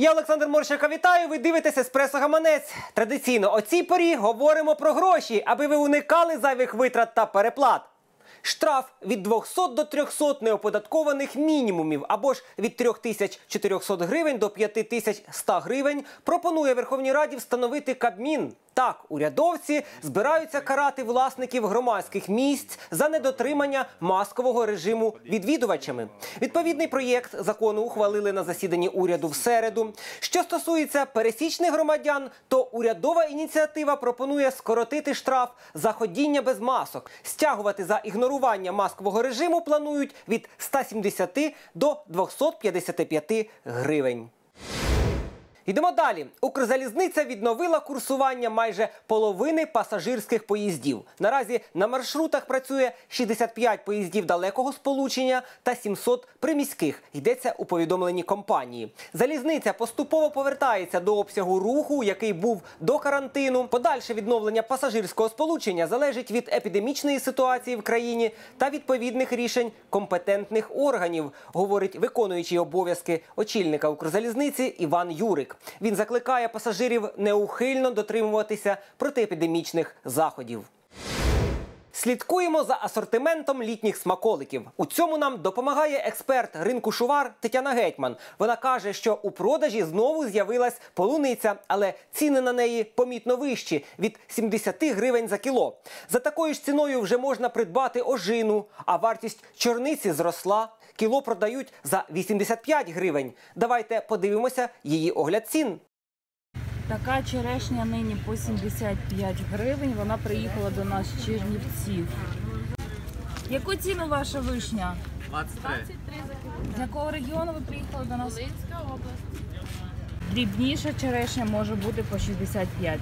Я Олександр Морщенко, вітаю. Ви дивитеся «Еспресо Гаманець. Традиційно о цій порі говоримо про гроші, аби ви уникали зайвих витрат та переплат. Штраф від 200 до 300 неоподаткованих мінімумів або ж від 3400 гривень до 5100 гривень пропонує Верховній Раді встановити Кабмін. Так, урядовці збираються карати власників громадських місць за недотримання маскового режиму відвідувачами. Відповідний проєкт закону ухвалили на засіданні уряду в середу. Що стосується пересічних громадян, то урядова ініціатива пропонує скоротити штраф за ходіння без масок. Стягувати за ігнорування маскового режиму планують від 170 до 255 гривень. Йдемо далі. Укрзалізниця відновила курсування майже половини пасажирських поїздів. Наразі на маршрутах працює 65 поїздів далекого сполучення та 700 приміських. Йдеться у повідомленні компанії. Залізниця поступово повертається до обсягу руху, який був до карантину. Подальше відновлення пасажирського сполучення залежить від епідемічної ситуації в країні та відповідних рішень компетентних органів, говорить виконуючий обов'язки очільника Укрзалізниці Іван Юрик. Він закликає пасажирів неухильно дотримуватися протиепідемічних заходів. Слідкуємо за асортиментом літніх смаколиків. У цьому нам допомагає експерт ринку шувар Тетяна Гетьман. Вона каже, що у продажі знову з'явилась полуниця, але ціни на неї помітно вищі від 70 гривень за кіло. За такою ж ціною вже можна придбати ожину, а вартість чорниці зросла. Кіло продають за 85 гривень. Давайте подивимося її огляд цін. Така черешня нині по 75 гривень. Вона приїхала до нас з Чернівців. Яку ціну ваша вишня? 23. З якого регіону ви приїхали до нас? Волинська область. Дрібніша черешня може бути по 65.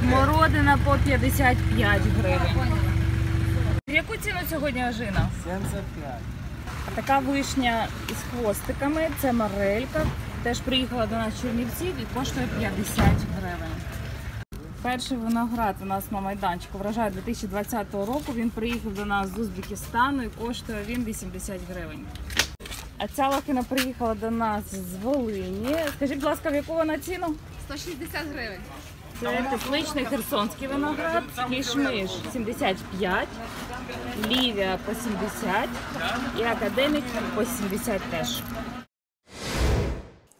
Смородина по 55 гривень. В яку ціну сьогодні ожина? 75. Така вишня із хвостиками це Марелька. Теж приїхала до нас з Чернівців і коштує 50 гривень. Перший виноград у нас на майданчику врожай 2020 року. Він приїхав до нас з Узбекистану і коштує він 80 гривень. А ця лохина приїхала до нас з Волині. Скажіть, будь ласка, в яку вона ціну? 160 гривень. Це тепличний херсонський виноград, кішмиш 75, лівія по 70 і академік по 70 теж.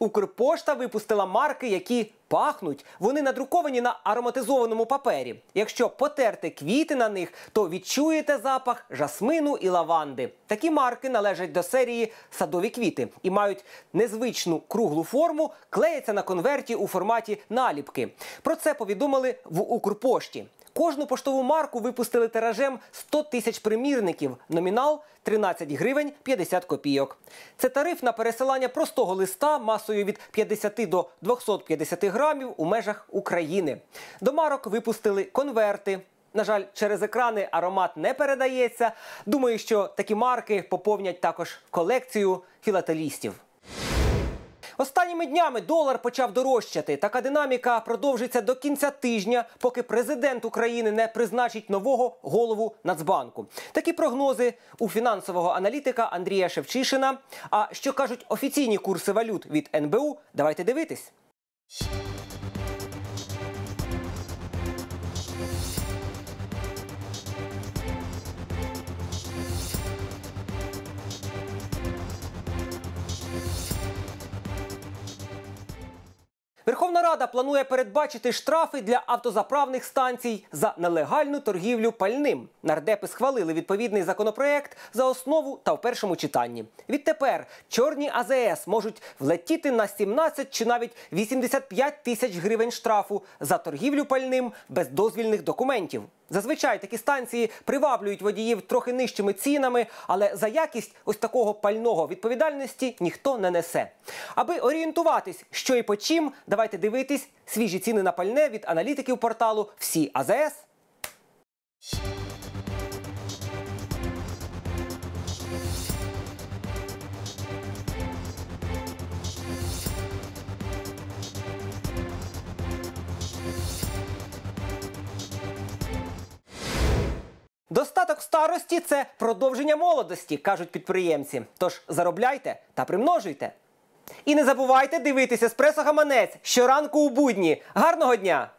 Укрпошта випустила марки, які пахнуть. Вони надруковані на ароматизованому папері. Якщо потерти квіти на них, то відчуєте запах жасмину і лаванди. Такі марки належать до серії садові квіти і мають незвичну круглу форму, клеяться на конверті у форматі наліпки. Про це повідомили в Укрпошті. Кожну поштову марку випустили тиражем 100 тисяч примірників. Номінал 13 гривень 50 копійок. Це тариф на пересилання простого листа масою від 50 до 250 грамів у межах України. До марок випустили конверти. На жаль, через екрани аромат не передається. Думаю, що такі марки поповнять також колекцію філателістів. Останніми днями долар почав дорожчати. Така динаміка продовжиться до кінця тижня, поки президент України не призначить нового голову Нацбанку. Такі прогнози у фінансового аналітика Андрія Шевчишина. А що кажуть офіційні курси валют від НБУ? Давайте дивитись. Верховна Рада планує передбачити штрафи для автозаправних станцій за нелегальну торгівлю пальним. Нардепи схвалили відповідний законопроект за основу та в першому читанні. Відтепер чорні АЗС можуть влетіти на 17 чи навіть 85 тисяч гривень штрафу за торгівлю пальним без дозвільних документів. Зазвичай такі станції приваблюють водіїв трохи нижчими цінами, але за якість ось такого пального відповідальності ніхто не несе. Аби орієнтуватись, що і по чим, давайте дивитись свіжі ціни на пальне від аналітиків порталу Всі АЗС. Достаток старості це продовження молодості, кажуть підприємці. Тож заробляйте та примножуйте. І не забувайте дивитися еспресо гаманець щоранку у будні. Гарного дня!